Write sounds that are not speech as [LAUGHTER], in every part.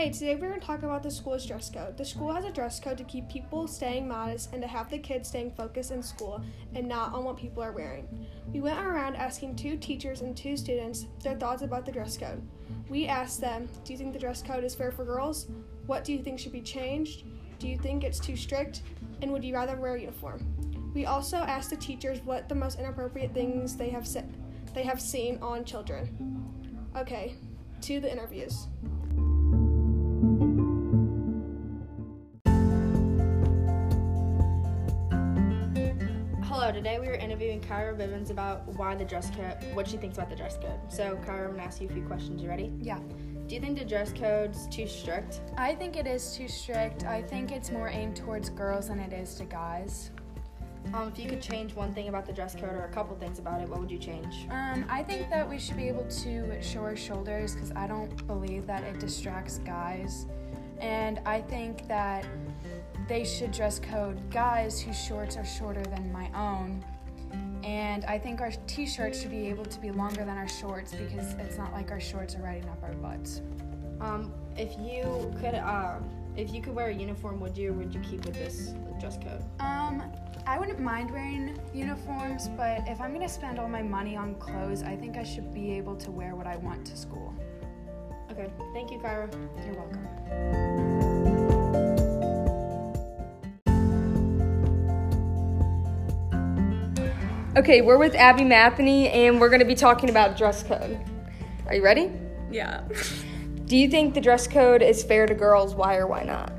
Hey, today we're going to talk about the school's dress code. The school has a dress code to keep people staying modest and to have the kids staying focused in school and not on what people are wearing. We went around asking two teachers and two students their thoughts about the dress code. We asked them, Do you think the dress code is fair for girls? What do you think should be changed? Do you think it's too strict? And would you rather wear a uniform? We also asked the teachers what the most inappropriate things they have said they have seen on children. Okay, to the interviews. Hello, today we were interviewing Kyra Bivens about why the dress code, what she thinks about the dress code. So, Kyra, I'm gonna ask you a few questions. You ready? Yeah. Do you think the dress code's too strict? I think it is too strict. I think it's more aimed towards girls than it is to guys. Um, if you could change one thing about the dress code or a couple things about it, what would you change? Um, I think that we should be able to show our shoulders because I don't believe that it distracts guys. And I think that they should dress code guys whose shorts are shorter than my own. And I think our t shirts should be able to be longer than our shorts because it's not like our shorts are riding up our butts. Um, if you could, um, if you could wear a uniform, would you or would you keep with this dress code? Um, I wouldn't mind wearing uniforms, but if I'm gonna spend all my money on clothes, I think I should be able to wear what I want to school. Okay, thank you, Kyra. You're welcome. Okay, we're with Abby Matheny and we're going to be talking about dress code. Are you ready? Yeah. Do you think the dress code is fair to girls? Why or why not?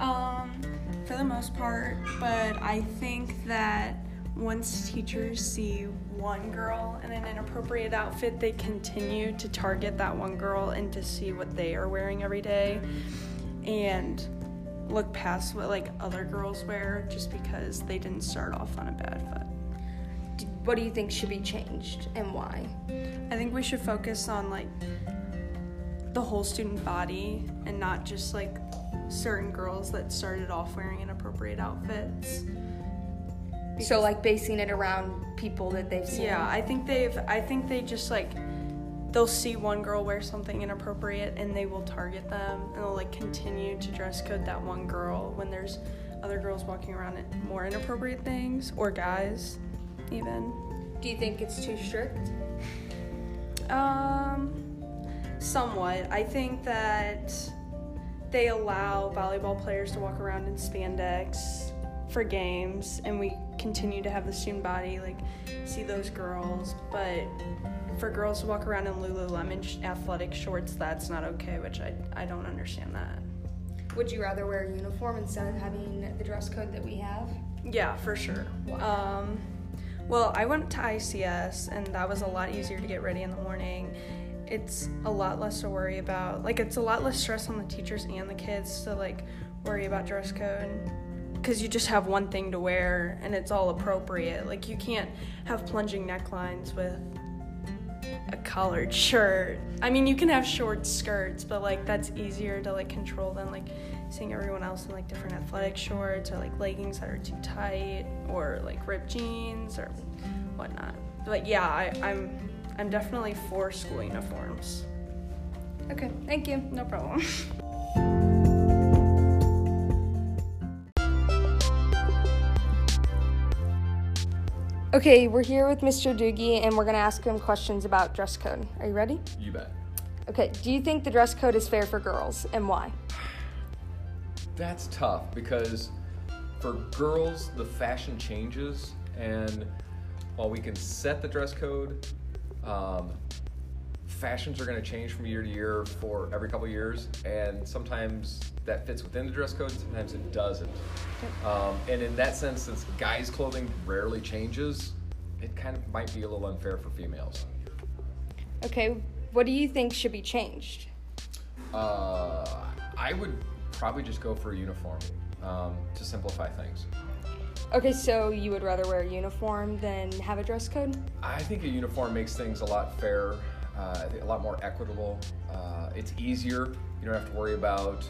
Um, for the most part, but I think that once teachers see one girl in an inappropriate outfit, they continue to target that one girl and to see what they are wearing every day and look past what like other girls wear just because they didn't start off on a bad foot. What do you think should be changed and why? I think we should focus on like the whole student body and not just like certain girls that started off wearing inappropriate outfits. So, like basing it around people that they've seen. Yeah, I think they've I think they just like they'll see one girl wear something inappropriate and they will target them and they'll like continue to dress code that one girl when there's other girls walking around in more inappropriate things or guys even. Do you think it's too strict? Um, somewhat. I think that they allow volleyball players to walk around in spandex for games, and we continue to have the student body like see those girls. But for girls to walk around in Lululemon sh- athletic shorts, that's not okay. Which I I don't understand that. Would you rather wear a uniform instead of having the dress code that we have? Yeah, for sure. Um, well, I went to ICS, and that was a lot easier to get ready in the morning. It's a lot less to worry about. Like, it's a lot less stress on the teachers and the kids to like worry about dress code because you just have one thing to wear and it's all appropriate. Like, you can't have plunging necklines with a collared shirt. I mean, you can have short skirts, but like that's easier to like control than like seeing everyone else in like different athletic shorts or like leggings that are too tight or like ripped jeans or whatnot. But yeah, I, I'm I'm definitely for school uniforms. Okay, thank you. No problem. [LAUGHS] Okay, we're here with Mr. Doogie and we're going to ask him questions about dress code. Are you ready? You bet. Okay, do you think the dress code is fair for girls and why? That's tough because for girls, the fashion changes, and while we can set the dress code, um, fashions are going to change from year to year for every couple years, and sometimes that fits within the dress code, sometimes it doesn't. Um, and in that sense, since guys' clothing rarely changes, it kind of might be a little unfair for females. Okay, what do you think should be changed? Uh, I would probably just go for a uniform um, to simplify things. Okay, so you would rather wear a uniform than have a dress code? I think a uniform makes things a lot fairer, uh, a lot more equitable. Uh, it's easier. You don't have to worry about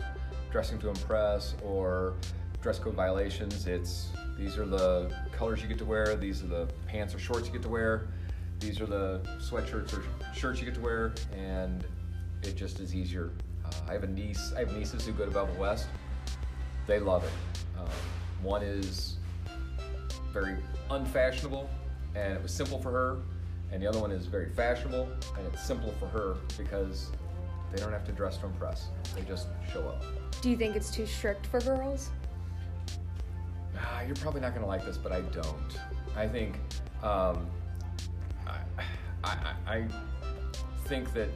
dressing to impress or dress code violations. It's these are the colors you get to wear. These are the pants or shorts you get to wear. These are the sweatshirts or shirts you get to wear, and it just is easier Uh, I have a niece. I have nieces who go to Belmont West. They love it. Um, one is very unfashionable, and it was simple for her. And the other one is very fashionable, and it's simple for her because they don't have to dress to impress. They just show up. Do you think it's too strict for girls? Ah, you're probably not going to like this, but I don't. I think, um, I, I, I I think that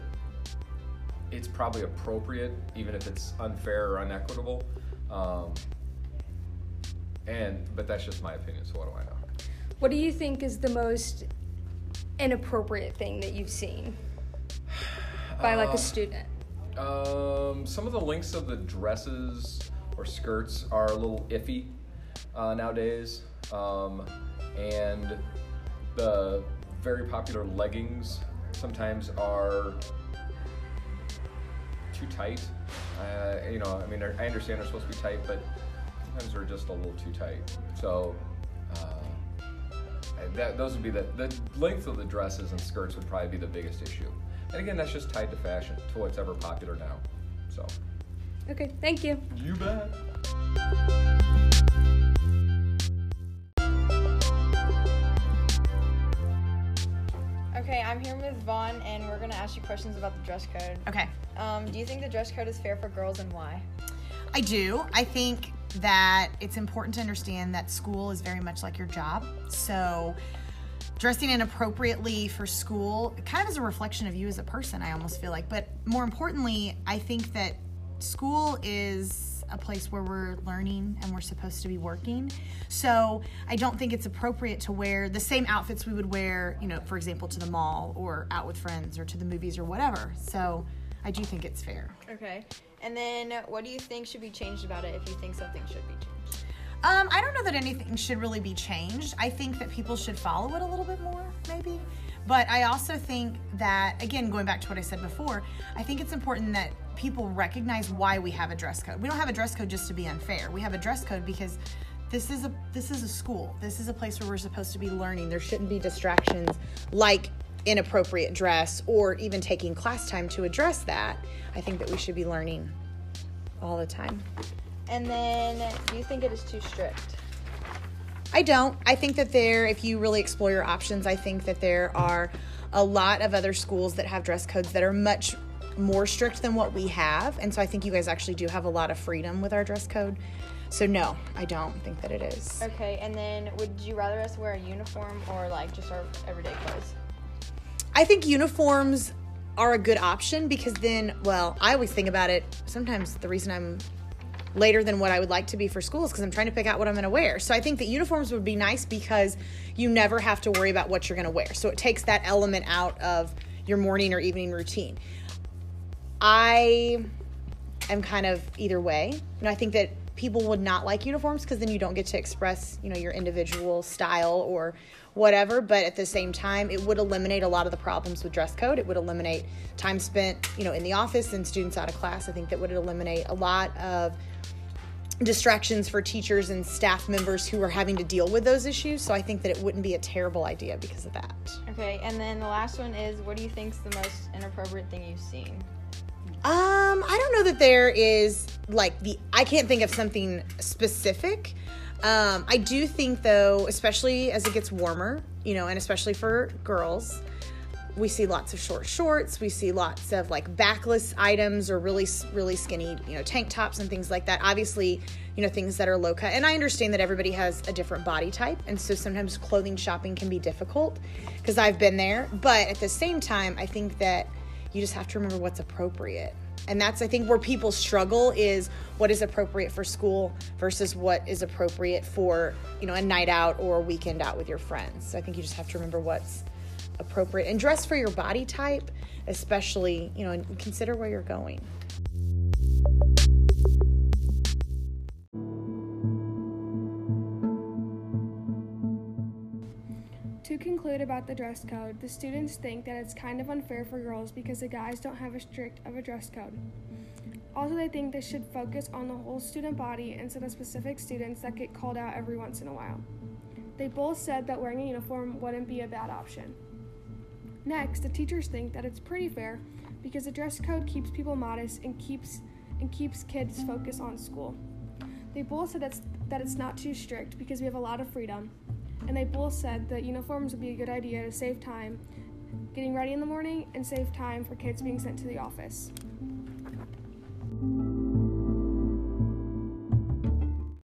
it's probably appropriate, even if it's unfair or unequitable. Um, and but that's just my opinion. So what do I know? What do you think is the most inappropriate thing that you've seen by like a student? Um, some of the links of the dresses or skirts are a little iffy uh, nowadays, um, and the very popular leggings sometimes are too tight. Uh, you know, I mean, I understand they're supposed to be tight, but sometimes they're just a little too tight. So. That, those would be the, the length of the dresses and skirts would probably be the biggest issue. And again, that's just tied to fashion, to what's ever popular now. So, Okay, thank you. you bet. Okay, I'm here with Vaughn, and we're gonna ask you questions about the dress code. Okay. Um, do you think the dress code is fair for girls, and why? I do. I think that it's important to understand that school is very much like your job. So, dressing inappropriately for school kind of is a reflection of you as a person, I almost feel like. But more importantly, I think that school is a place where we're learning and we're supposed to be working. So, I don't think it's appropriate to wear the same outfits we would wear, you know, for example, to the mall or out with friends or to the movies or whatever. So, I do think it's fair. Okay. And then, what do you think should be changed about it if you think something should be changed? Um, I don't know that anything should really be changed. I think that people should follow it a little bit more, maybe. But I also think that, again, going back to what I said before, I think it's important that people recognize why we have a dress code. We don't have a dress code just to be unfair. We have a dress code because this is a this is a school. This is a place where we're supposed to be learning. There shouldn't be distractions like inappropriate dress or even taking class time to address that. I think that we should be learning all the time. And then, do you think it is too strict? I don't. I think that there, if you really explore your options, I think that there are a lot of other schools that have dress codes that are much more strict than what we have. And so I think you guys actually do have a lot of freedom with our dress code. So, no, I don't think that it is. Okay. And then, would you rather us wear a uniform or like just our everyday clothes? I think uniforms are a good option because then, well, I always think about it. Sometimes the reason I'm later than what I would like to be for school is because I'm trying to pick out what I'm going to wear. So I think that uniforms would be nice because you never have to worry about what you're going to wear. So it takes that element out of your morning or evening routine. I am kind of either way. You know, I think that people would not like uniforms because then you don't get to express, you know, your individual style or whatever. But at the same time, it would eliminate a lot of the problems with dress code. It would eliminate time spent, you know, in the office and students out of class. I think that would eliminate a lot of distractions for teachers and staff members who are having to deal with those issues. So I think that it wouldn't be a terrible idea because of that. Okay. And then the last one is, what do you think's the most inappropriate thing you've seen? Um, I don't know that there is like the I can't think of something specific. Um, I do think though, especially as it gets warmer, you know, and especially for girls, we see lots of short shorts. We see lots of like backless items or really really skinny, you know, tank tops and things like that. Obviously, you know, things that are low cut. And I understand that everybody has a different body type, and so sometimes clothing shopping can be difficult because I've been there. But at the same time, I think that you just have to remember what's appropriate. And that's, I think, where people struggle is what is appropriate for school versus what is appropriate for, you know, a night out or a weekend out with your friends. So I think you just have to remember what's appropriate and dress for your body type, especially, you know, and consider where you're going. About the dress code, the students think that it's kind of unfair for girls because the guys don't have as strict of a dress code. Also, they think they should focus on the whole student body instead of specific students that get called out every once in a while. They both said that wearing a uniform wouldn't be a bad option. Next, the teachers think that it's pretty fair because the dress code keeps people modest and keeps and keeps kids focused on school. They both said that's, that it's not too strict because we have a lot of freedom. And they both said that uniforms would be a good idea to save time getting ready in the morning and save time for kids being sent to the office.